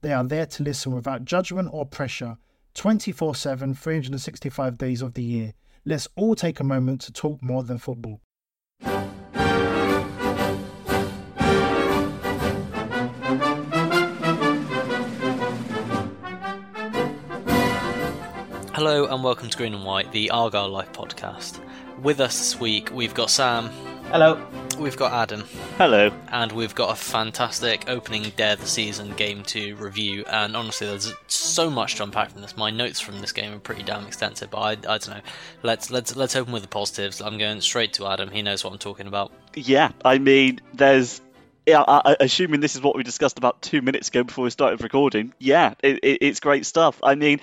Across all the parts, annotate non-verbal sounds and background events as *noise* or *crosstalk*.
They are there to listen without judgment or pressure 24 7, 365 days of the year. Let's all take a moment to talk more than football. Hello and welcome to Green and White, the Argyle Life podcast. With us this week, we've got Sam. Hello. We've got Adam. Hello. And we've got a fantastic opening day of the season game to review. And honestly, there's so much to unpack from this. My notes from this game are pretty damn extensive, but I, I don't know. Let's let's let's open with the positives. I'm going straight to Adam. He knows what I'm talking about. Yeah, I mean, there's yeah, I, I, assuming this is what we discussed about two minutes ago before we started recording. Yeah, it, it, it's great stuff. I mean,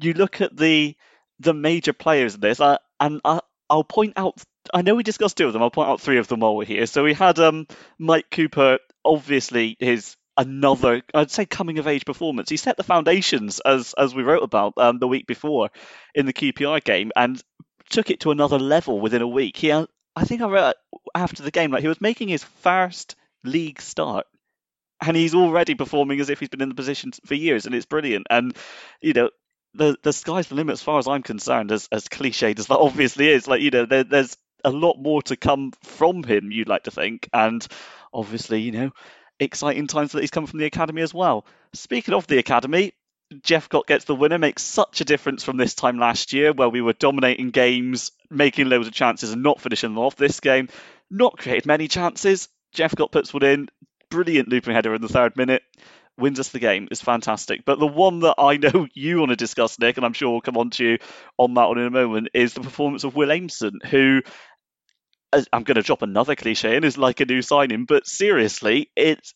you look at the the major players in this, uh, and I, I'll point out. I know we discussed two of them. I'll point out three of them while we're here. So we had um, Mike Cooper. Obviously, his another, I'd say, coming of age performance. He set the foundations as as we wrote about um, the week before in the QPR game, and took it to another level within a week. He, I think I wrote after the game, like he was making his first league start and he's already performing as if he's been in the position for years and it's brilliant and you know the the sky's the limit as far as I'm concerned as as cliched as that *laughs* obviously is. Like you know there, there's a lot more to come from him you'd like to think and obviously you know exciting times that he's come from the academy as well. Speaking of the academy Jeff Jephcott gets the winner makes such a difference from this time last year where we were dominating games making loads of chances and not finishing them off. This game not created many chances. Jeff Jephcott puts one in, brilliant looping header in the third minute, wins us the game. is fantastic. But the one that I know *laughs* you want to discuss, Nick, and I'm sure we'll come on to you on that one in a moment, is the performance of Will Aimson, who I'm going to drop another cliche and is like a new signing, but seriously, it's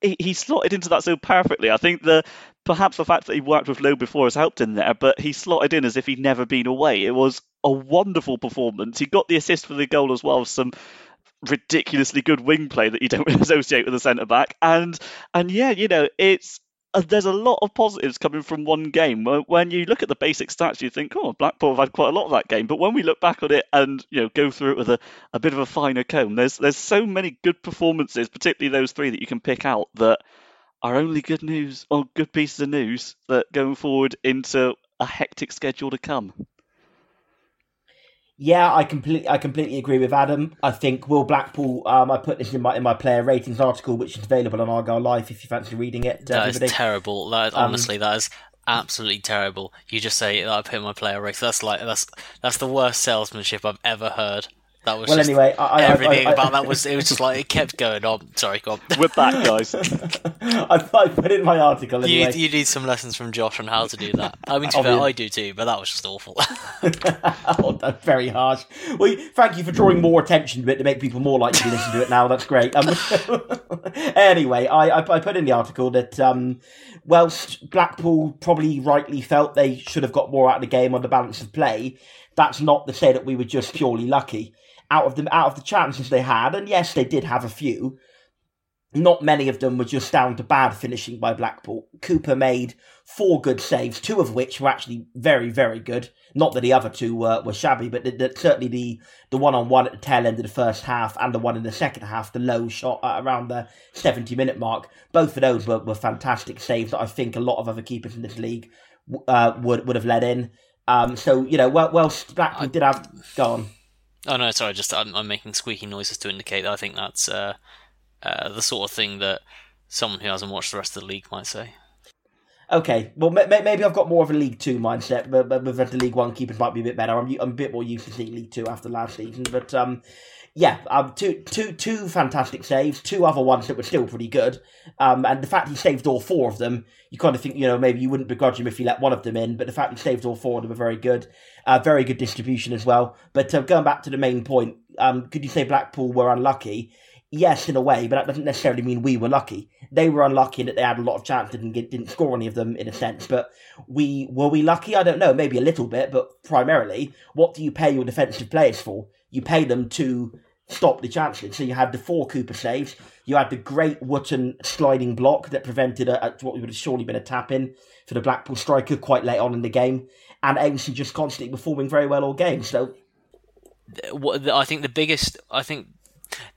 he, he slotted into that so perfectly. I think the perhaps the fact that he worked with Lowe before has helped him there, but he slotted in as if he'd never been away. It was a wonderful performance. He got the assist for the goal as well. Some ridiculously good wing play that you don't *laughs* associate with a centre back. And and yeah, you know, it's uh, there's a lot of positives coming from one game. When you look at the basic stats, you think, oh, Blackpool have had quite a lot of that game. But when we look back on it and you know go through it with a, a bit of a finer comb, there's there's so many good performances, particularly those three that you can pick out that are only good news or good pieces of news that going forward into a hectic schedule to come. Yeah, I completely, I completely agree with Adam. I think Will Blackpool. Um, I put this in my in my player ratings article, which is available on Argyle Life if you fancy reading it. Uh, that is terrible. That is, um, honestly, that is absolutely terrible. You just say that I put my player rating. That's like that's that's the worst salesmanship I've ever heard. That was well. anyway, I, everything I, I, about that was it was just like it kept going on. Sorry, go on. *laughs* We're back, guys. *laughs* I, put it in my article. Anyway. You, you need some lessons from Josh on how to do that. I mean, to fair, I do too, but that was just awful. *laughs* oh, that's very harsh. Well, thank you for drawing more attention to it to make people more likely to listen to it now. That's great. Um, anyway, I, I, put in the article that um, whilst Blackpool probably rightly felt they should have got more out of the game on the balance of play, that's not to say that we were just purely lucky out of the out of the chances they had, and yes, they did have a few. Not many of them were just down to bad finishing by Blackpool. Cooper made four good saves, two of which were actually very, very good. Not that the other two were, were shabby, but the, the, certainly the the one on one at the tail end of the first half and the one in the second half, the low shot around the 70 minute mark, both of those were, were fantastic saves that I think a lot of other keepers in this league uh, would would have let in Um, so you know, well, well, Blackpool did have gone. Oh no, sorry, just I'm, I'm, making squeaky noises to indicate that I think that's uh, uh, the sort of thing that someone who hasn't watched the rest of the league might say. Okay, well, maybe I've got more of a League Two mindset, but, but with the League One keepers might be a bit better. I'm, I'm a bit more used to seeing League Two after last season, but um, yeah, um, two, two, two fantastic saves, two other ones that were still pretty good, um, and the fact he saved all four of them, you kind of think, you know, maybe you wouldn't begrudge him if he let one of them in, but the fact he saved all four of them are very good, uh, very good distribution as well. But uh, going back to the main point, um, could you say Blackpool were unlucky? yes, in a way, but that doesn't necessarily mean we were lucky. They were unlucky in that they had a lot of chances and didn't score any of them in a sense. But we were we lucky? I don't know, maybe a little bit, but primarily, what do you pay your defensive players for? You pay them to stop the chances. So you had the four Cooper saves, you had the great Wootton sliding block that prevented a, a, what would have surely been a tap in for the Blackpool striker quite late on in the game, and Aimson just constantly performing very well all game. So. I think the biggest, I think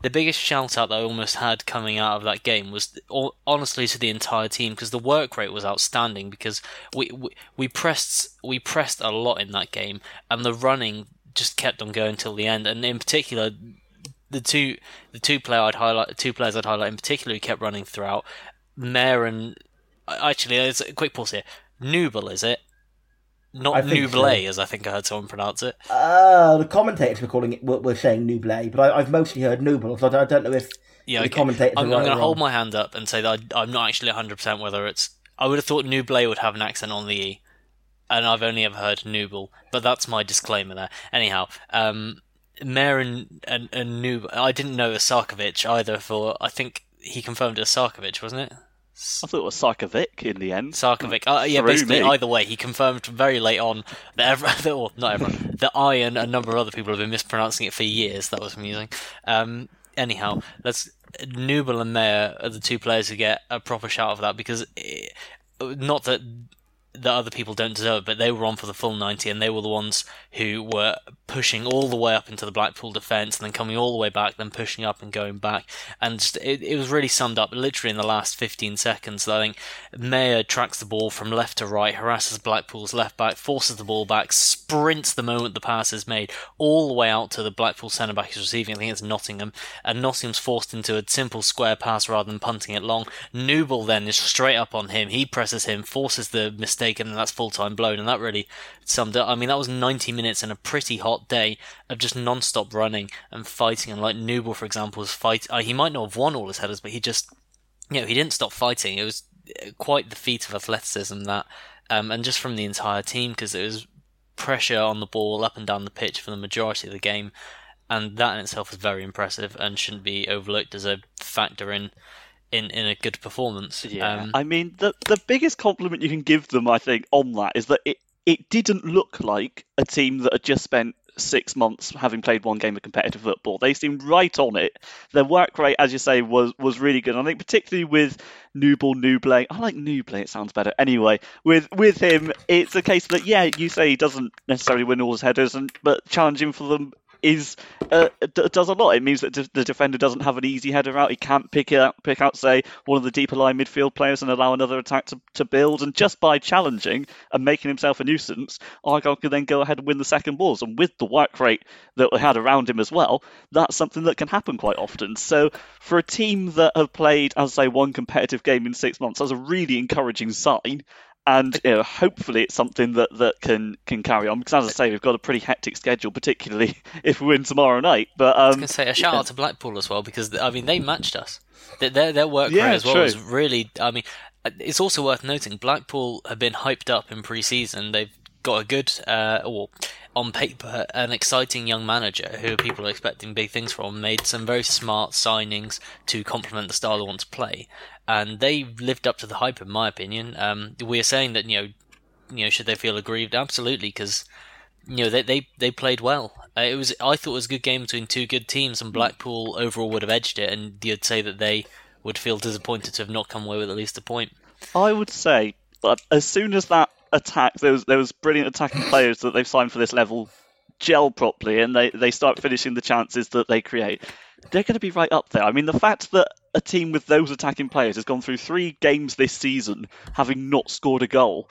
the biggest shout out that I almost had coming out of that game was honestly to the entire team because the work rate was outstanding because we, we we pressed we pressed a lot in that game and the running just kept on going till the end and in particular the two the two player I'd highlight the two players I'd highlight in particular who kept running throughout Mayor and actually there's a quick pause here Nouble is it not Nouble, so. as I think I heard someone pronounce it. Uh, the commentators were calling it, were, were saying Nouble, but I, have mostly heard Nouble, so I don't, know if yeah, the okay. commentators I'm, I'm going to hold my hand up and say that I, am not actually 100% whether it's. I would have thought Nouble would have an accent on the E, and I've only ever heard Nouble, but that's my disclaimer there. Anyhow, um, Mayor and, and, and I didn't know Sarkovic either for, I think he confirmed it as Sarkovic, wasn't it? I thought it was Sarkovic in the end. Sarkovic. Uh, yeah, basically, me. either way, he confirmed very late on that everyone, *laughs* or not everyone, that I and a number of other people have been mispronouncing it for years. That was amusing. Um, anyhow, let's. Nouble and Mayor are the two players who get a proper shout of that because, it, not that that other people don't deserve, but they were on for the full 90 and they were the ones who were pushing all the way up into the Blackpool defence and then coming all the way back, then pushing up and going back. And it, it was really summed up literally in the last 15 seconds. I think Mayor tracks the ball from left to right, harasses Blackpool's left back, forces the ball back, sprints the moment the pass is made, all the way out to the Blackpool centre back who's receiving. I think it's Nottingham. And Nottingham's forced into a simple square pass rather than punting it long. Nouble then is straight up on him. He presses him, forces the mistake, and that's full time blown. And that really summed up. I mean, that was 90 minutes and a pretty hot day of just non-stop running and fighting. And like Nouble, for example, was fight. Uh, he might not have won all his headers, but he just, you know, he didn't stop fighting. It was uh, quite the feat of athleticism that, um, and just from the entire team because it was pressure on the ball up and down the pitch for the majority of the game, and that in itself was very impressive and shouldn't be overlooked as a factor in in, in a good performance. Yeah, um, I mean the the biggest compliment you can give them, I think, on that is that it it didn't look like a team that had just spent six months having played one game of competitive football. They seemed right on it. Their work rate, as you say, was was really good. I think particularly with Nouble Nouble. I like Nouble, it sounds better. Anyway, with with him, it's a case that yeah, you say he doesn't necessarily win all his headers, and but challenging for them is uh, d- does a lot. It means that d- the defender doesn't have an easy header out. He can't pick out, pick out, say, one of the deeper line midfield players and allow another attack to, to build. And just by challenging and making himself a nuisance, Argyle can then go ahead and win the second balls. And with the work rate that we had around him as well, that's something that can happen quite often. So for a team that have played, as say, one competitive game in six months, that's a really encouraging sign and you know, hopefully it's something that, that can can carry on because as I say we've got a pretty hectic schedule particularly *laughs* if we win tomorrow night but um, I was going to say a shout yeah. out to Blackpool as well because I mean they matched us their their work yeah, rate as well true. was really I mean it's also worth noting Blackpool have been hyped up in pre-season they've got a good uh, or on paper an exciting young manager who people are expecting big things from made some very smart signings to complement the style they want to play and they lived up to the hype, in my opinion. Um, we are saying that you know, you know, should they feel aggrieved? Absolutely, because you know they they they played well. Uh, it was I thought it was a good game between two good teams, and Blackpool overall would have edged it, and you'd say that they would feel disappointed to have not come away with at least a point. I would say, but as soon as that attack, there was there was brilliant attacking *laughs* players that they've signed for this level gel properly, and they they start finishing the chances that they create they're going to be right up there. I mean, the fact that a team with those attacking players has gone through three games this season having not scored a goal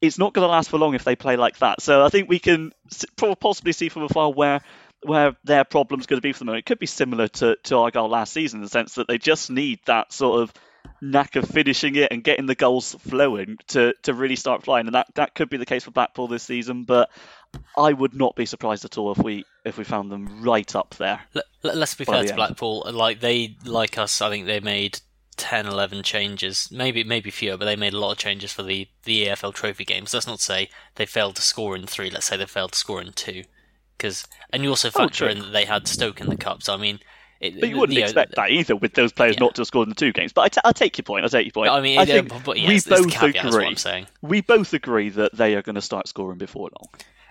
it's not going to last for long if they play like that. So I think we can possibly see from afar where where their problem's going to be for them. It could be similar to, to Argyle last season in the sense that they just need that sort of knack of finishing it and getting the goals flowing to, to really start flying. And that, that could be the case for Blackpool this season, but I would not be surprised at all if we if we found them right up there. Let, us be fair to Blackpool. Like they like us, I think they made 10, 11 changes, maybe maybe fewer, but they made a lot of changes for the, the EFL Trophy games. Let's not say they failed to score in three. Let's say they failed to score in two, because and you also oh, factor oh, in that they had Stoke in the cup. So I mean, it, but you wouldn't you know, expect that either with those players yeah. not to have scored in the two games. But I, t- I take your point. I take your point. I mean, I think but, yeah, we both caveat, agree. We both agree that they are going to start scoring before long.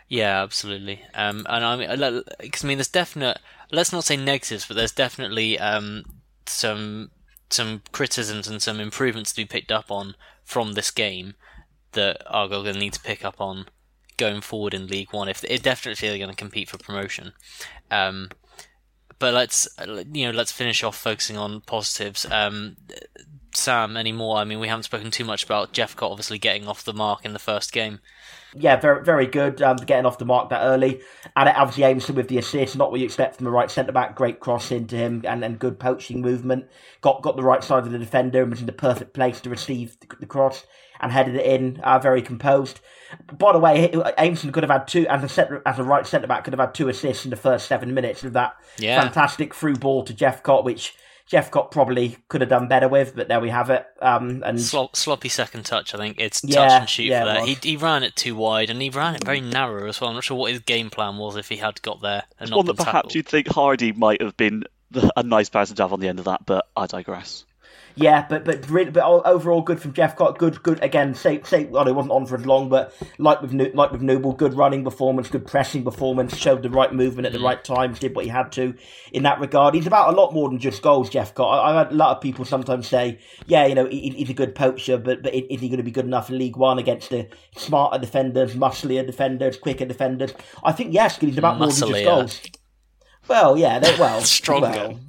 Yeah, absolutely. Um, and I mean, because I mean, there's definite. Let's not say negatives, but there's definitely um, some some criticisms and some improvements to be picked up on from this game that Argyle going to need to pick up on going forward in League One. If it definitely they're going to compete for promotion. Um, but let's you know let's finish off focusing on positives. Um, Sam, any more? I mean, we haven't spoken too much about Jephcott obviously getting off the mark in the first game. Yeah, very very good. Um, getting off the mark that early, and it obviously aims with the assist. Not what you expect from the right centre back. Great cross into him, and then good poaching movement. Got got the right side of the defender and was in the perfect place to receive the cross and headed it in. Uh, very composed. By the way, Aimson could have had two as a as a right centre back could have had two assists in the first seven minutes of that yeah. fantastic through ball to Jephcott, which Jephcott probably could have done better with, but there we have it. Um, and Slop, sloppy second touch, I think it's touch yeah, and shoot yeah, for that. He, he ran it too wide and he ran it very narrow as well. I'm not sure what his game plan was if he had got there and not one that perhaps tackled. you'd think Hardie might have been a nice person to have on the end of that, but I digress. Yeah, but but really, but overall good from Jephcott. Good, good again. Say say. Well, it wasn't on for as long, but like with like with Nouble, good running performance, good pressing performance. Showed the right movement at the mm. right times. Did what he had to in that regard. He's about a lot more than just goals. Jephcott. I, I've had a lot of people sometimes say, yeah, you know, he, he's a good poacher, but but is he going to be good enough in League One against the smarter defenders, musclier defenders, quicker defenders? I think yes, because he's about Musclier. more than just goals. Well, yeah, well, *laughs* stronger. Well,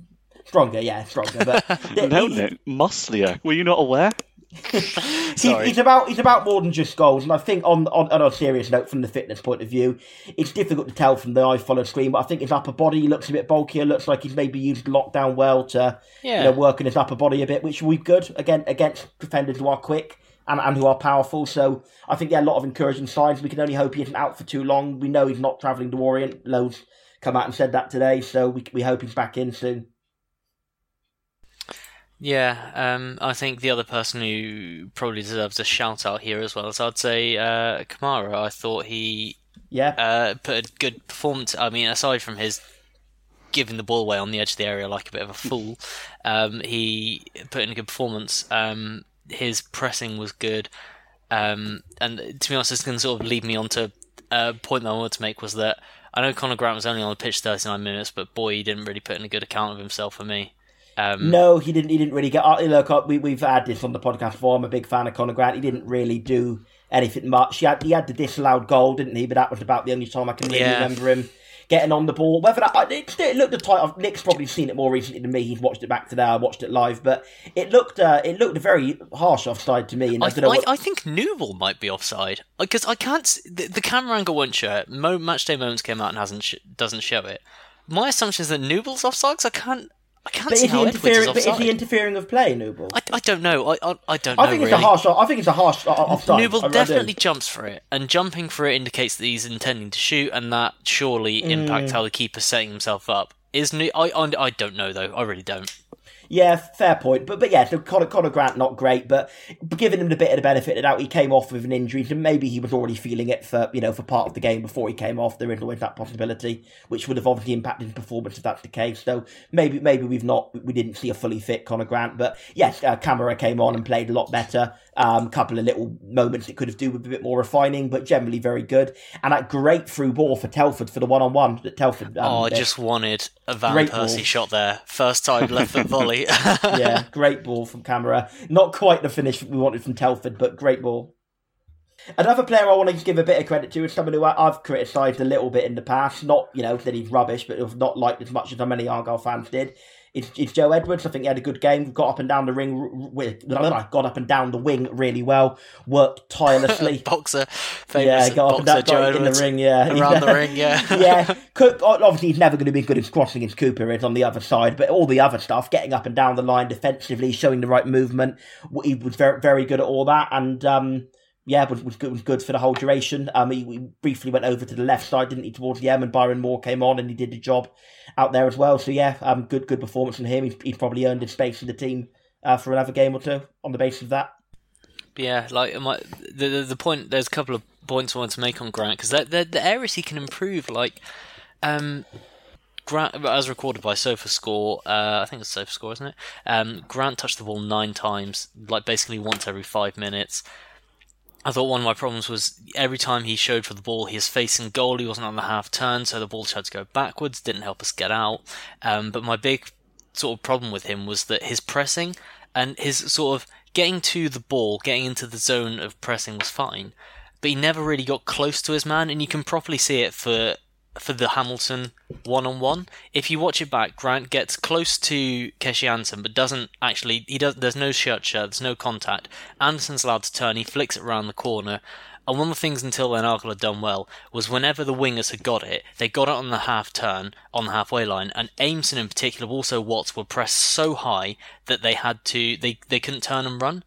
Stronger, yeah, stronger. But *laughs* no, no, musclier. Were you not aware? *laughs* he's, he's, about he's about more than just goals, and I think on, on on a serious note, from the fitness point of view, it's difficult to tell from the iFollow screen. But I think his upper body looks a bit bulkier. Looks like he's maybe used lockdown well to yeah. you know work on his upper body a bit, which will be good again against defenders who are quick and, and who are powerful. So I think there yeah, a lot of encouraging signs. We can only hope he isn't out for too long. We know he's not travelling to Orient. Lowe's come out and said that today, so we we hope he's back in soon. Yeah, um, I think the other person who probably deserves a shout out here as well is I'd say uh, Camara. I thought he yeah uh, put a good performance. I mean, aside from his giving the ball away on the edge of the area like a bit of a *laughs* fool, um, he put in a good performance. Um, his pressing was good, um, and to be honest, this can sort of lead me on to a point that I wanted to make was that I know Conor Grant was only on the pitch 39 minutes, but boy, he didn't really put in a good account of himself for me. Um, no, he didn't. He didn't really get. Uh, look, uh, we we've had this on the podcast before. I'm a big fan of Conor Grant. He didn't really do anything much. He had he had the disallowed goal, didn't he? But that was about the only time I can really yeah. remember him getting on the ball. Whether that it, it looked the tight. Nick's probably seen it more recently than me. He's watched it back today. I watched it live, but it looked uh, it looked a very harsh offside to me. And I, I, what... I think Nouble might be offside because I can't. The, the camera angle won't show it. Mo, Matchday Moments came out and hasn't sh- doesn't show it. My assumption is that Nouble's offside. because I can't. I can't but see is how? Is but is he interfering of play, Nouble? I, I don't know. I, I, I don't. I think it's really. a harsh. I think it's a harsh offside. Nouble definitely jumps for it, and jumping for it indicates that he's intending to shoot, and that surely mm. impacts how the keeper's setting himself up. Is I, I I don't know though. I really don't. Yeah, fair point. But but yeah, so Conor, Conor Grant not great, but giving him the bit of the benefit of doubt, he came off with an injury, so maybe he was already feeling it for you know for part of the game before he came off. There is always that possibility, which would have obviously impacted his performance if that's the case. So maybe maybe we've not we didn't see a fully fit Conor Grant, but yes, uh, Camara came on and played a lot better. A um, couple of little moments that could have do with a bit more refining, but generally very good. And that great through ball for Telford for the one on one that Telford. Um, oh, I just wanted a Van great Persie ball. shot there, first time left foot volley. *laughs* yeah, great ball from Camara. Not quite the finish we wanted from Telford, but great ball. Another player I want to give a bit of credit to is someone who I've criticised a little bit in the past. Not, you know, that he's rubbish, but not liked as much as many Argyle fans did it's, it's Joe Edwards. I think he had a good game. Got up and down the ring with got up and down the wing really well. Worked tirelessly. *laughs* boxer, famous yeah, got up and down Joe in the ring. Yeah, Around the ring, yeah. *laughs* yeah. Cook obviously he's never going to be good at crossing as Cooper is on the other side, but all the other stuff, getting up and down the line defensively, showing the right movement, he was very very good at all that, and um, yeah, was, was good was good for the whole duration. Um, he, he briefly went over to the left side, didn't he, towards the M, and Byron Moore came on and he did the job out there as well. So yeah, um, good good performance from him. He's, he's probably earned his space in the team uh, for another game or two on the basis of that. Yeah, like the, the the point. There's a couple of points I want to make on Grant because the the areas he can improve, like um, Grant as recorded by SofaScore. Uh, I think it's SofaScore, isn't it? Um, Grant touched the ball nine times, like basically once every five minutes. I thought one of my problems was every time he showed for the ball, he was facing goal. He wasn't on the half turn, so the ball had to go backwards. Didn't help us get out. Um, but my big sort of problem with him was that his pressing and his sort of getting to the ball, getting into the zone of pressing was fine, but he never really got close to his man, and you can properly see it for for the Hamilton one on one. If you watch it back, Grant gets close to Keshi Anderson, but doesn't actually. He does. There's no shirt shirt. There's no contact. Anderson's allowed to turn. He flicks it around the corner. And one of the things until then Argyle had done well was whenever the wingers had got it, they got it on the half turn, on the halfway line, and Aimson in particular, also Watts, were pressed so high that they had to, they, they couldn't turn and run.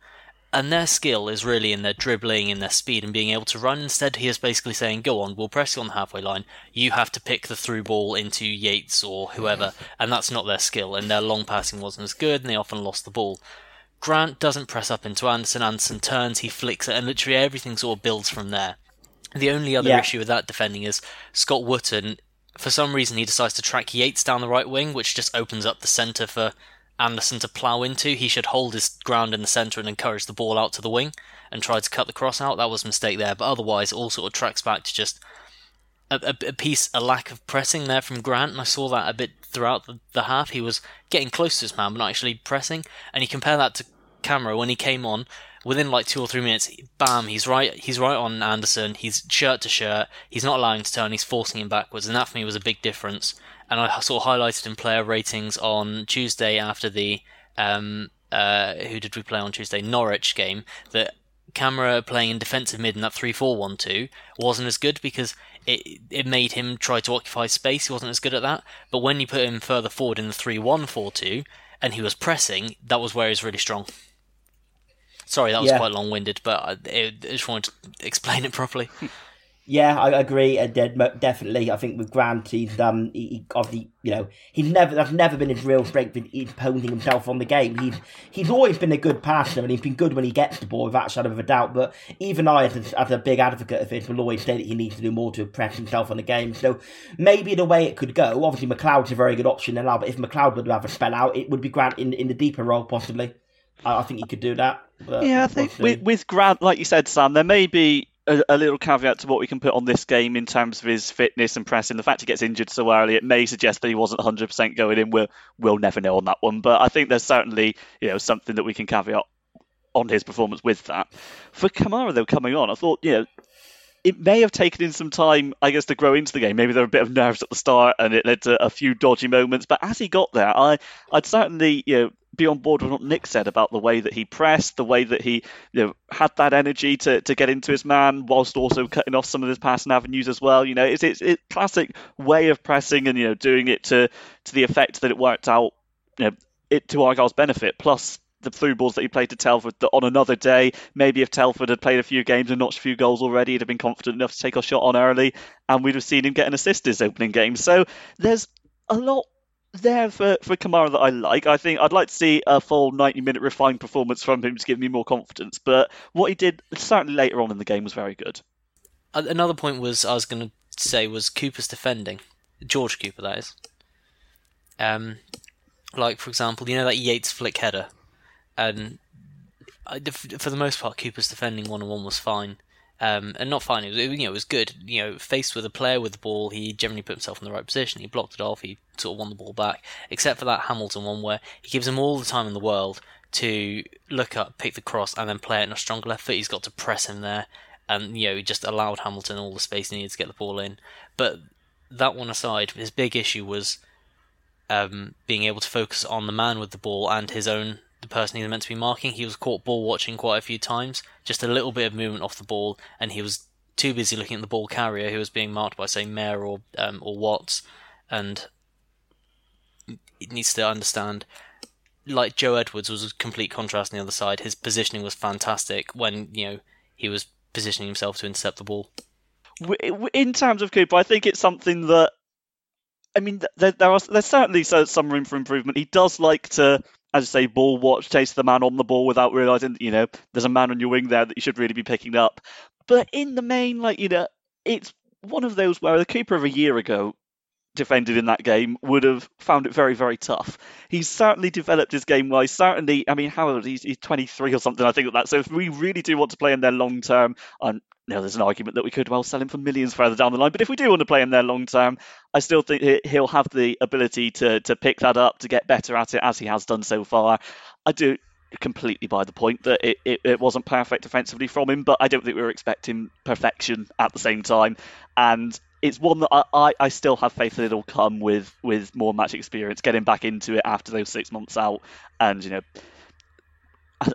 And their skill is really in their dribbling, in their speed, and being able to run. Instead, he is basically saying, "Go on, we'll press you on the halfway line. You have to pick the through ball into Yates or whoever." And that's not their skill. And their long passing wasn't as good, and they often lost the ball. Grant doesn't press up into Anderson. Anderson turns, he flicks it, and literally everything sort of builds from there. The only other Yeah. issue with that defending is Scott Wootton. For some reason, he decides to track Yates down the right wing, which just opens up the centre for Anderson to plough into. He should hold his ground in the centre and encourage the ball out to the wing and try to cut the cross out. That was a mistake there, but otherwise, all sort of tracks back to just a, a, a piece, a lack of pressing there from Grant, and I saw that a bit throughout the, the half. He was getting close to his man, but not actually pressing. And you compare that to Camara when he came on. Within like two or three minutes, bam, he's right. He's right on Anderson. He's shirt to shirt. He's not allowing to turn. He's forcing him backwards, and that for me was a big difference. And I sort of highlighted in player ratings on Tuesday after the um, uh, who did we play on Tuesday? Norwich game that Camara playing in defensive mid in that 3-4-1-2 wasn't as good because it it made him try to occupy space. He wasn't as good at that. But when you put him further forward in the 3-1-4-2 and he was pressing, that was where he was really strong. Sorry, that was Yeah. quite long-winded, but I, I just wanted to *laughs* explain it properly. *laughs* Yeah, I agree. And definitely, I think with Grant, he's um, he, he obviously, you know, he's never that's never been his real strength in imposing himself on the game. He's he's always been a good passer, and he's been good when he gets the ball, without a shadow of a doubt. But even I, as a, as a big advocate of it, will always say that he needs to do more to impress himself on the game. So maybe the way it could go, obviously McLeod's a very good option now, but if McLeod would have a spell out, it would be Grant in in the deeper role possibly. I, I think he could do that. Yeah, I think with, with Grant, like you said, Sam, there may be a, a little caveat to what we can put on this game in terms of his fitness and pressing. The fact he gets injured so early, it may suggest that he wasn't 100% going in. We'll, we'll never know on that one. But I think there's certainly you know something that we can caveat on his performance with that. For Camara, though, coming on, I thought, you know, it may have taken him some time, I guess, to grow into the game. Maybe there were a bit of nerves at the start, and it led to a few dodgy moments. But as he got there, I, I'd certainly, you know, be on board with what Nick said about the way that he pressed, the way that he, you know, had that energy to, to get into his man, whilst also cutting off some of his passing avenues as well. You know, it's it's it's classic way of pressing and you know doing it to to the effect that it worked out, you know, it to Argyle's benefit. Plus the through balls that he played to Telford that on another day, maybe if Telford had played a few games and notched a few goals already, he'd have been confident enough to take a shot on early and we'd have seen him get an assist his opening game. So there's a lot there for, for Camara that I like. I think I'd like to see a full 90 minute refined performance from him to give me more confidence. But what he did certainly later on in the game was very good. Another point was I was going to say was Cooper's defending, George Cooper, that is. Um, like for example, you know that Yates flick header, and I, for the most part, Cooper's defending one on one was fine. Um, and not fine. It was, you know, it was good. You know, faced with a player with the ball, he generally put himself in the right position. He blocked it off. He sort of won the ball back. Except for that Hamilton one, where he gives him all the time in the world to look up, pick the cross, and then play it in a stronger left foot. He's got to press him there, and you know, he just allowed Hamilton all the space he needed to get the ball in. But that one aside, his big issue was um, being able to focus on the man with the ball and his own the person he was meant to be marking. He was caught ball watching quite a few times, just a little bit of movement off the ball, and he was too busy looking at the ball carrier who was being marked by say Mayor or um, or Watts, and he needs to understand. Like Joe Edwards was a complete contrast on the other side. His positioning was fantastic when you know he was positioning himself to intercept the ball. In terms of Cooper, I think it's something that I mean, there, there are there's certainly some room for improvement. He does like to, as I say, ball watch, chase the man on the ball without realizing, you know, there's a man on your wing there that you should really be picking up. But in the main, like you know, it's one of those where the keeper of a year ago defended in that game would have found it very, very tough. He's certainly developed his game wise. Certainly, I mean, how old he's, he's 23 or something, I think, of that. So if we really do want to play in there long term, and now there's an argument that we could well sell him for millions further down the line. But if we do want to play in there long term, I still think he'll have the ability to to pick that up, to get better at it as he has done so far. I do completely buy the point that it, it, it, wasn't perfect offensively from him, but I don't think we were expecting perfection at the same time. And it's one that I, I, I still have faith that it'll come with, with more match experience, getting back into it after those six months out. And, you know,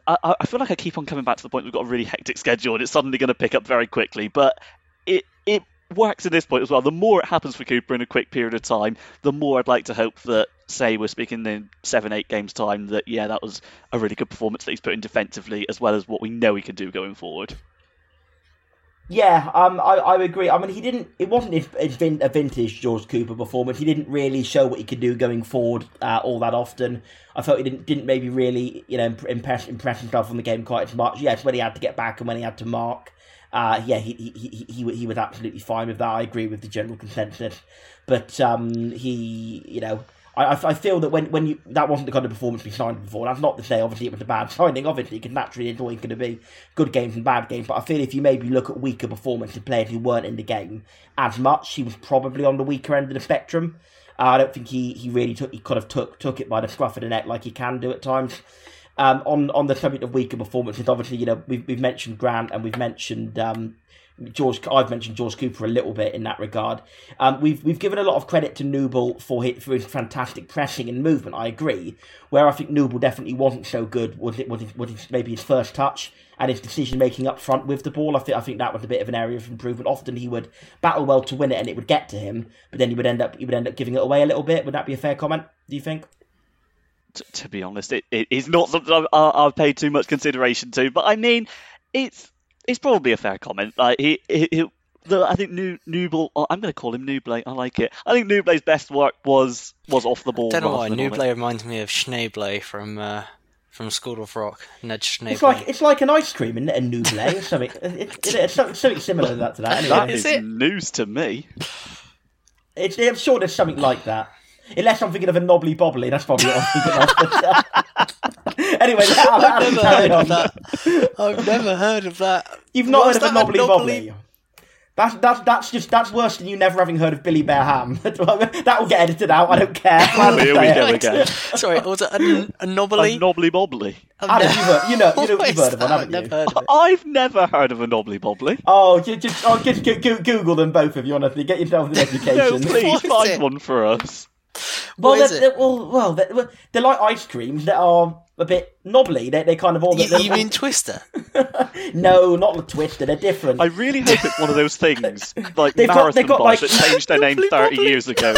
I, I, feel like I keep on coming back to the point we've got a really hectic schedule and it's suddenly going to pick up very quickly. But it, it works at this point as well. The more it happens for Cooper in a quick period of time, the more I'd like to hope that, say, we're speaking in seven, eight games' time, that, yeah, that was a really good performance that he's put in defensively as well as what we know he can do going forward. Yeah, um, I, I agree. I mean, he didn't. It wasn't a vintage George Cooper performance. He didn't really show what he could do going forward uh, all that often. I felt he didn't didn't maybe really you know impress impress himself on the game quite as much. Yes, when he had to get back and when he had to mark. Uh, yeah, he, he he he he was absolutely fine with that. I agree with the general consensus, but um, he you know I, I feel that when, when you that wasn't the kind of performance we signed before. That's not to say obviously it was a bad *laughs* signing. Obviously, because naturally it's always going to be good games and bad games. But I feel if you maybe look at weaker performances players who weren't in the game as much, he was probably on the weaker end of the spectrum. Uh, I don't think he, he really took he kind of took took it by the scruff of the neck like he can do at times. Um, on on the subject of weaker performances, obviously you know we've we've mentioned Grant and we've mentioned um, George, I've mentioned George Cooper a little bit in that regard. Um, we've we've given a lot of credit to Nouble for his, for his fantastic pressing and movement. I agree. Where I think Nouble definitely wasn't so good was it was, it, was it maybe his first touch and his decision making up front with the ball. I think I think that was a bit of an area of improvement. Often he would battle well to win it and it would get to him, but then he would end up he would end up giving it away a little bit. Would that be a fair comment? Do you think? To, to be honest, it, it is not something I've, I've paid too much consideration to. But I mean, it's it's probably a fair comment. Like he, he, he the, I think New Nouble. Oh, I'm going to call him Nuble. I like it. I think Nuble's best work was was off the ball. I don't know why Nuble reminds me of Schneebly from uh, from School of Rock. Ned Schneebly. It's like it's like an ice cream, isn't? A Nuble or something. it, it, it's something similar to that. To that, anyway. that is, is news to me. It's, I'm sure there's something like that. Unless I'm thinking of a knobbly bobbly, that's probably what I'm thinking of. *laughs* *laughs* *laughs* anyway, *laughs* I've never heard of that. I've never heard of that. You've not heard of a knobbly bobbly? That's that's that's just that's worse than you never having heard of Billy Bear Ham. *laughs* that will get edited out. I don't care. Here we go again. Sorry, was it a, a knobbly? A knobbly bobbly. Adam, you've heard, you know, you know, you've heard of one, haven't you? Heard of I've never heard of a knobbly bobbly. Oh, oh, just, just, oh, just Google them both if you honestly get yourself an education. no, please find it? one for us. Well, they're, they're, well, well, they're, they're like ice creams that are a bit knobbly. They they kind of all. You, you mean Twister? *laughs* no, not the Twister. They're different. I really hope it's one of those things *laughs* like they've Marathon got, they've got, Bosch like, that changed their name *laughs* thirty years ago.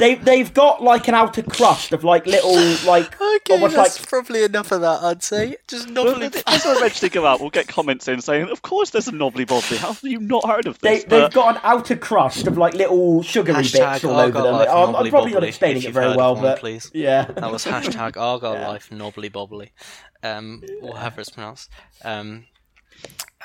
they they've got like an outer crust of like little like okay, almost that's like probably enough of that. I'd say just knobbly. Well, this will eventually go out. We'll get comments in saying, "Of course, there's a knobbly bobbly. How have you not heard of this?" They, have got an outer crust of like little sugary hashtag bits all over them. I'm, I'm probably not explaining it very well, but please. yeah, that was hashtag Argyle. Life knobbly bobbly um, or however it's pronounced. Um,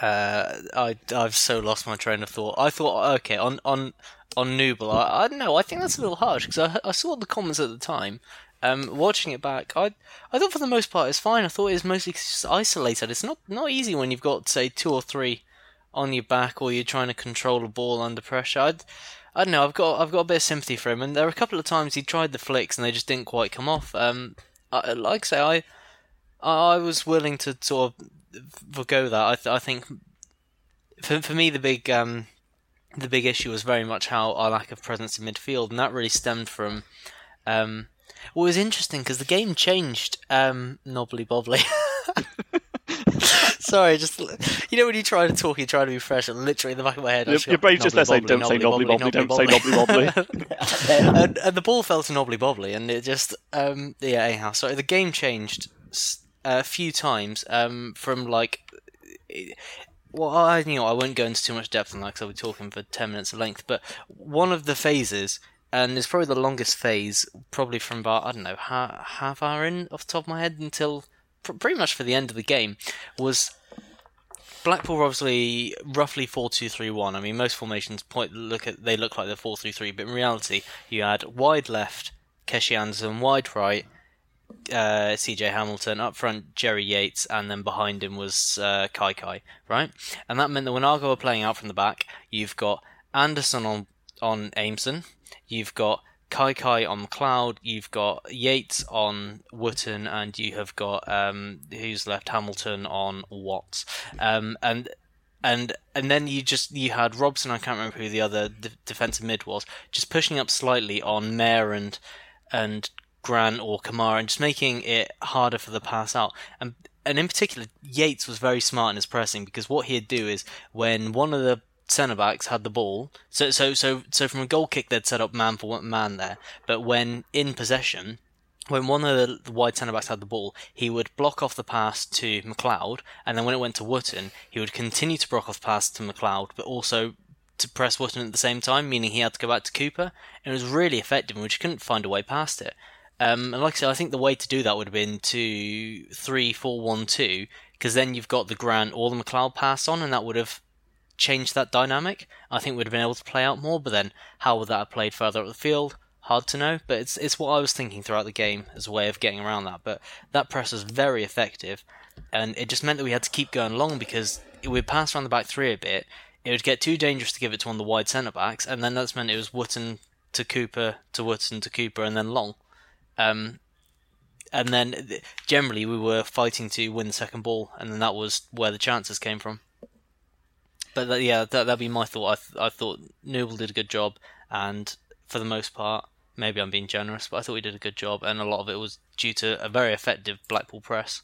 uh, I I've so lost my train of thought. I thought okay on on on Nouble. I, I don't know. I think that's a little harsh because I I saw the comments at the time. Um, watching it back, I I thought for the most part it's fine. I thought it was mostly isolated. It's not not easy when you've got say two or three on your back or you're trying to control a ball under pressure. I'd, I don't know. I've got I've got a bit of sympathy for him, and there were a couple of times he tried the flicks and they just didn't quite come off. Um, I, like I say, I I was willing to sort of forego that. I, th- I think for for me the big um, the big issue was very much how our lack of presence in midfield, and that really stemmed from um, it was interesting because the game changed. Um, knobbly bobbly. *laughs* Sorry, just you know when you try to talk, you try to be fresh, and literally in the back of my head, I Your, just your got brain's just there saying, knobbly don't say knobbly bobbly, don't say knobbly bobbly. *laughs* *laughs* and, and the ball fell to knobbly bobbly, and it just um yeah. Anyhow, sorry, the game changed a few times um from like. it- Well, I you know I won't go into too much depth on that because I'll be talking for ten minutes of length. But one of the phases, and it's probably the longest phase, probably from about I don't know half, half hour in off the top of my head until pr- pretty much for the end of the game, was Blackpool obviously roughly four two three one. I mean, most formations point look at they look like they're four three three, but in reality, you had wide left Keshi Anderson, wide right uh, CJ Hamilton, up front Jerry Yates, and then behind him was uh, Kai Kai, right? And that meant that when Argyle were playing out from the back, you've got Anderson on on Aimson, you've got Kai Kai on McLeod, you've got Yates on Wootton, and you have got um, who's left Hamilton on Watts, um, and and and then you just you had Robson. I can't remember who the other d- defensive mid was, just pushing up slightly on Mayor and and Grant or Camara, and just making it harder for the pass out. And and in particular, Yates was very smart in his pressing because what he'd do is when one of the centre backs had the ball, so so so so from a goal kick they'd set up man for man there, but when in possession when one of the, wide centre backs had the ball, he would block off the pass to McLeod, and then when it went to Wootton, he would continue to block off the pass to McLeod, but also to press Wootton at the same time, meaning he had to go back to Cooper. And it was really effective, and we just couldn't find a way past it. Um, and like I said, I think the way to do that would have been to three, four, one, two, because then you've got the Grant or the McLeod pass on, and that would have changed that dynamic. I think we'd have been able to play out more, but then how would that have played further up the field? Hard to know, but it's it's what I was thinking throughout the game as a way of getting around that. But that press was very effective, and it just meant that we had to keep going long because we'd pass around the back three a bit. It would get too dangerous to give it to one of the wide centre backs, and then that's meant it was Wootton to Cooper to Wootton to Cooper, and then long. Um, and then generally we were fighting to win the second ball, and then that was where the chances came from. But yeah, that that'd be my thought. I th- I thought Nouble did a good job, and for the most part, maybe I'm being generous, but I thought we did a good job, and a lot of it was due to a very effective Blackpool press.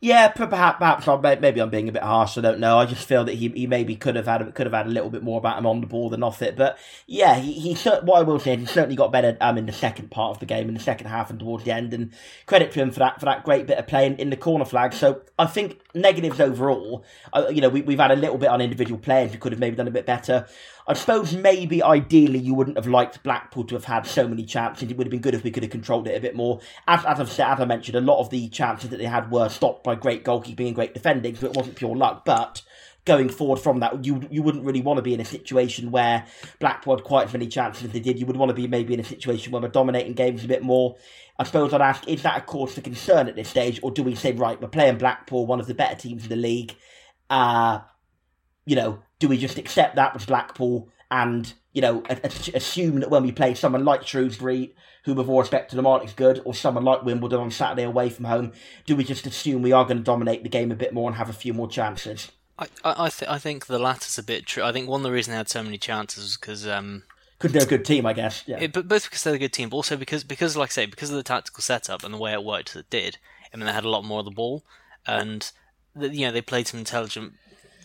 Yeah, perhaps, perhaps I'm, maybe I'm being a bit harsh. I don't know. I just feel that he, he maybe could have had could have had a little bit more about him on the ball than off it. But yeah, he, he what I will say is he certainly got better um, in the second part of the game, in the second half and towards the end. And credit to him for that for that great bit of play in, in the corner flag. So I think negatives overall. Uh, you know, we, we've had a little bit on individual players who could have maybe done a bit better. I suppose maybe ideally you wouldn't have liked Blackpool to have had so many chances. It would have been good if we could have controlled it a bit more. As, as I've said, as I mentioned, a lot of the chances that they had were stopped by great goalkeeping and great defending, so it wasn't pure luck. But going forward from that, you you wouldn't really want to be in a situation where Blackpool had quite as many chances as they did. You would want to be maybe in a situation where we're dominating games a bit more. I suppose I'd ask, is that a cause for concern at this stage, or do we say, right, we're playing Blackpool, one of the better teams in the league? Uh, you know, do we just accept that with Blackpool and, you know, a- a- assume that when we play someone like Shrewsbury, who with all respect to them aren't as good, or someone like Wimbledon on Saturday away from home, do we just assume we are going to dominate the game a bit more and have a few more chances? I I th- I think the latter's a bit true. I think one of the reasons they had so many chances was because um, Because they're a good team, I guess. Yeah. It, but both because they're a good team, but also because because like I say, because of the tactical setup and the way it worked it did. I mean, they had a lot more of the ball, and the, you know they played some intelligent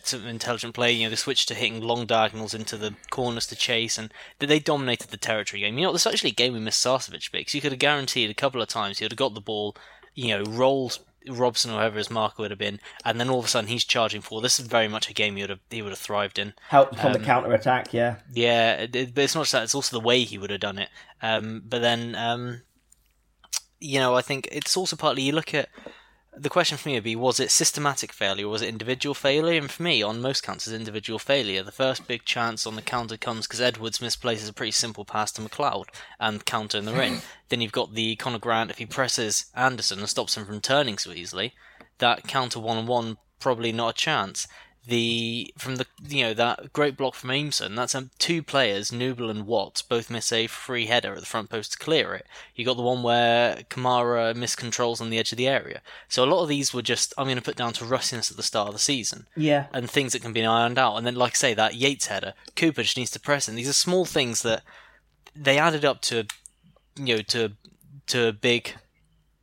some intelligent play. You know, they switched to hitting long diagonals into the corners to chase, and they- they dominated the territory game. You know, there's actually a game we missed Sarcevic because you could have guaranteed a couple of times he would have got the ball, you know, rolled. Robson or whoever his marker would have been, and then all of a sudden he's charging for. This is very much a game he would have he would have thrived in. Help from the um, counter attack, yeah. Yeah, it, it- but it's not just that; it's also the way he would have done it. Um, but then, um, you know, I think it's also partly you look at the question for me would be: was it systematic failure, or was it individual failure? And for me, on most counts, it's individual failure. The first big chance on the counter comes because Edwards misplaces a pretty simple pass to McLeod and counter in the ring. *laughs* then you've got the Conor Grant if he presses Anderson and stops him from turning so easily. That counter one on one probably not a chance the from the you know that great block from Aimson. That's um, two players, Nouble and Watts, both miss a free header at the front post to clear it. You got the one where Camara miscontrols on the edge of the area. So a lot of these were just I'm going to put down to rustiness at the start of the season Yeah. and things that can be ironed out. And then, like I say, that Yates header, Cooper just needs to press in. These are small things that they added up to you know to to a big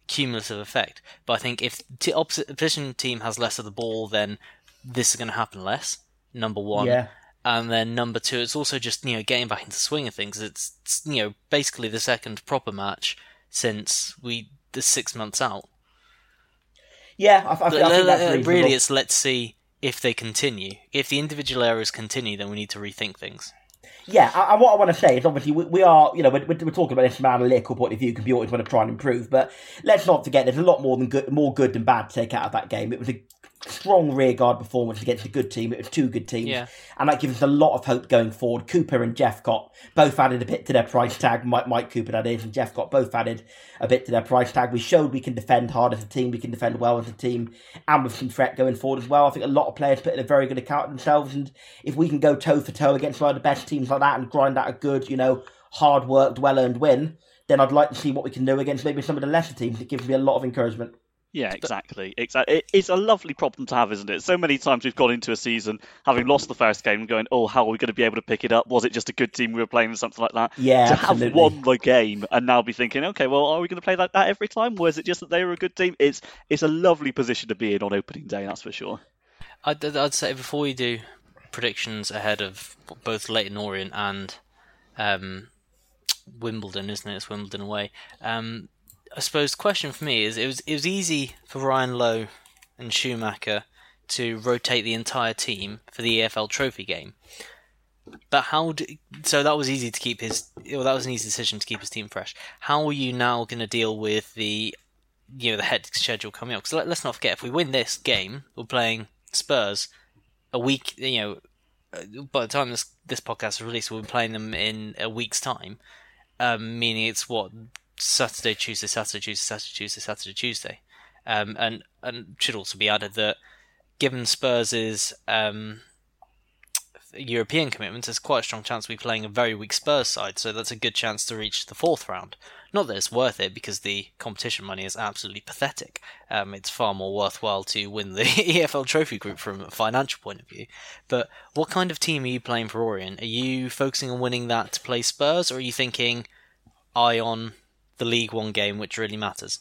cumulative effect. But I think if the opposition team has less of the ball, then this is going to happen less. Number one. Yeah. And then number two, it's also just you know getting back into swing of things. It's, it's you know basically the second proper match since we the six months out. Yeah, I, I, I think that's uh, uh, reasonable. really, it's let's see if they continue. If the individual errors continue, then we need to rethink things. Yeah, and what I want to say is obviously we, we are, you know, we're, we're, talking about this from an analytical point of view always want to try and improve. But let's not forget, there's a lot more than good, more good than bad to take out of that game. It was a strong rearguard performance against a good team. It was two good teams, yeah. and that gives us a lot of hope going forward. Cooper and Jephcott both added a bit to their price tag. Mike, Mike Cooper, that is, and Jephcott both added a bit to their price tag. We showed we can defend hard as a team, we can defend well as a team, and with some threat going forward as well. I think a lot of players put in a very good account themselves, and if we can go toe for toe against one of the best teams like that and grind out a good, you know, hard worked, well earned win, then I'd like to see what we can do against maybe some of the lesser teams. It gives me a lot of encouragement. Yeah, exactly. Exactly. It's a lovely problem to have, isn't it? So many times we've gone into a season having lost the first game and going, "Oh, how are we going to be able to pick it up? Was it just a good team we were playing or something like that?" Yeah, to absolutely. have won the game and now be thinking, "Okay, well, are we going to play like that every time? Was it just that they were a good team?" It's it's a lovely position to be in on opening day, that's for sure. I'd, I'd say before we do predictions ahead of both Leyton Orient and um, Wimbledon, isn't it? It's Wimbledon away. Um, I suppose the question for me is it was it was easy for Ryan Lowe and Schumacher to rotate the entire team for the EFL Trophy game. But how do, so that was easy to keep his well, that was an easy decision to keep his team fresh. How are you now going to deal with the you know the hectic schedule coming up? Because let, us not forget if we win this game, we're playing Spurs a week. You know, uh, by the time this this podcast is released, we'll be playing them in a week's time. Um, meaning it's what Saturday, Tuesday, Saturday, Tuesday, Saturday, Tuesday, Saturday, Tuesday. Um, and and should also be added that given Spurs' um, European commitments, there's quite a strong chance we're playing a very weak Spurs side, so that's a good chance to reach the fourth round. Not that it's worth it because the competition money is absolutely pathetic. Um, it's far more worthwhile to win the *laughs* EFL Trophy Group from a financial point of view. But what kind of team are you playing for Orient? Are you focusing on winning that to play Spurs, or are you thinking eye on the League One game, which really matters?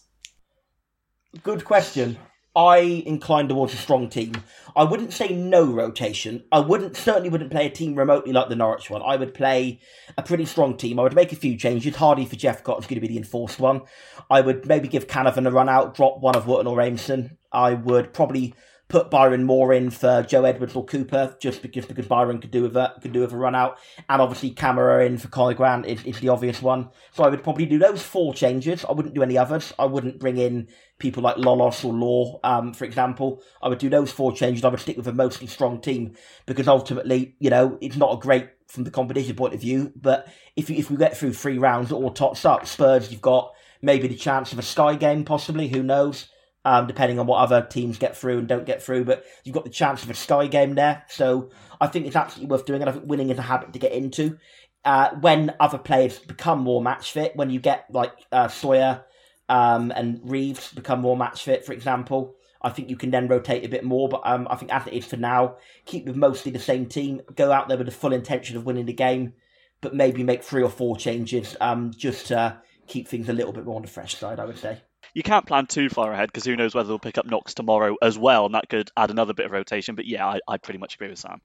Good question. I incline towards a strong team. I wouldn't say no rotation. I wouldn't certainly wouldn't play a team remotely like the Norwich one. I would play a pretty strong team. I would make a few changes. Hardie for Jephcott is going to be the enforced one. I would maybe give Canavan a run out, drop one of Wootton or Aimson. I would probably put Byron Moore in for Joe Edwards or Cooper, just because because Byron could do with a could do with a run out, and obviously Camara in for Conor Grant is, is the obvious one. So I would probably do those four changes. I wouldn't do any others. I wouldn't bring in people like Lolos or Law, um, for example. I would do those four changes. I would stick with a mostly strong team because ultimately, you know, it's not a great from the competition point of view. But if if we get through three rounds or tots up, Spurs, you've got maybe the chance of a Sky game, possibly. Who knows? Um, depending on what other teams get through and don't get through. But you've got the chance of a Sky game there. So I think it's absolutely worth doing. And I think winning is a habit to get into. Uh, when other players become more match fit, when you get like uh, Sawyer um, and Reeves become more match fit, for example, I think you can then rotate a bit more. But um, I think as it is for now, keep with mostly the same team. Go out there with the full intention of winning the game, but maybe make three or four changes um, just to keep things a little bit more on the fresh side, I would say you can't plan too far ahead because who knows whether they'll pick up Knox tomorrow as well, and that could add another bit of rotation. But yeah, I, I pretty much agree with Sam.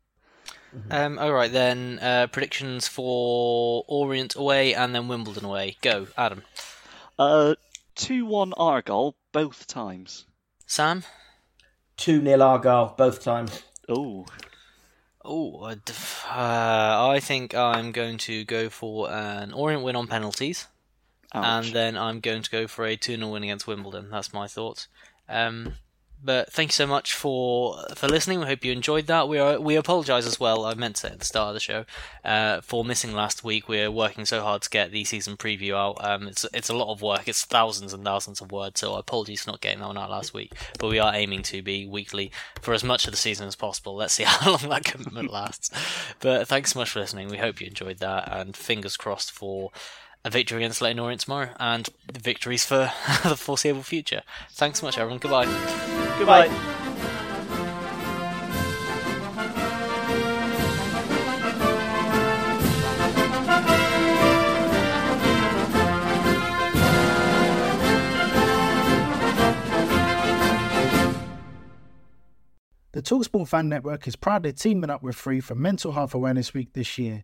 Mm-hmm. Um, all right then, uh, predictions for Orient away and then Wimbledon away. Go, Adam. Uh, two one Argyle both times. Sam. Two 0 Argyle both times. Oh. Oh, uh, I think I'm going to go for an Orient win on penalties. Ouch. and then I'm going to go for a 2 0 win against Wimbledon. That's my thoughts. Um, but thank you so much for for listening. We hope you enjoyed that. We are we apologise as well. I meant to say at the start of the show uh, for missing last week. We're working so hard to get the season preview out. Um, it's it's a lot of work. It's thousands and thousands of words. So apologies for not getting that one out last week. But we are aiming to be weekly for as much of the season as possible. Let's see *laughs* how long that commitment lasts. But thanks so much for listening. We hope you enjoyed that, and fingers crossed for a victory against Leyton tomorrow, and victories for *laughs* the foreseeable future. Thanks so much, everyone. Goodbye. Goodbye. Bye. The Talksport Fan Network is proudly teaming up with Free for Mental Health Awareness Week this year.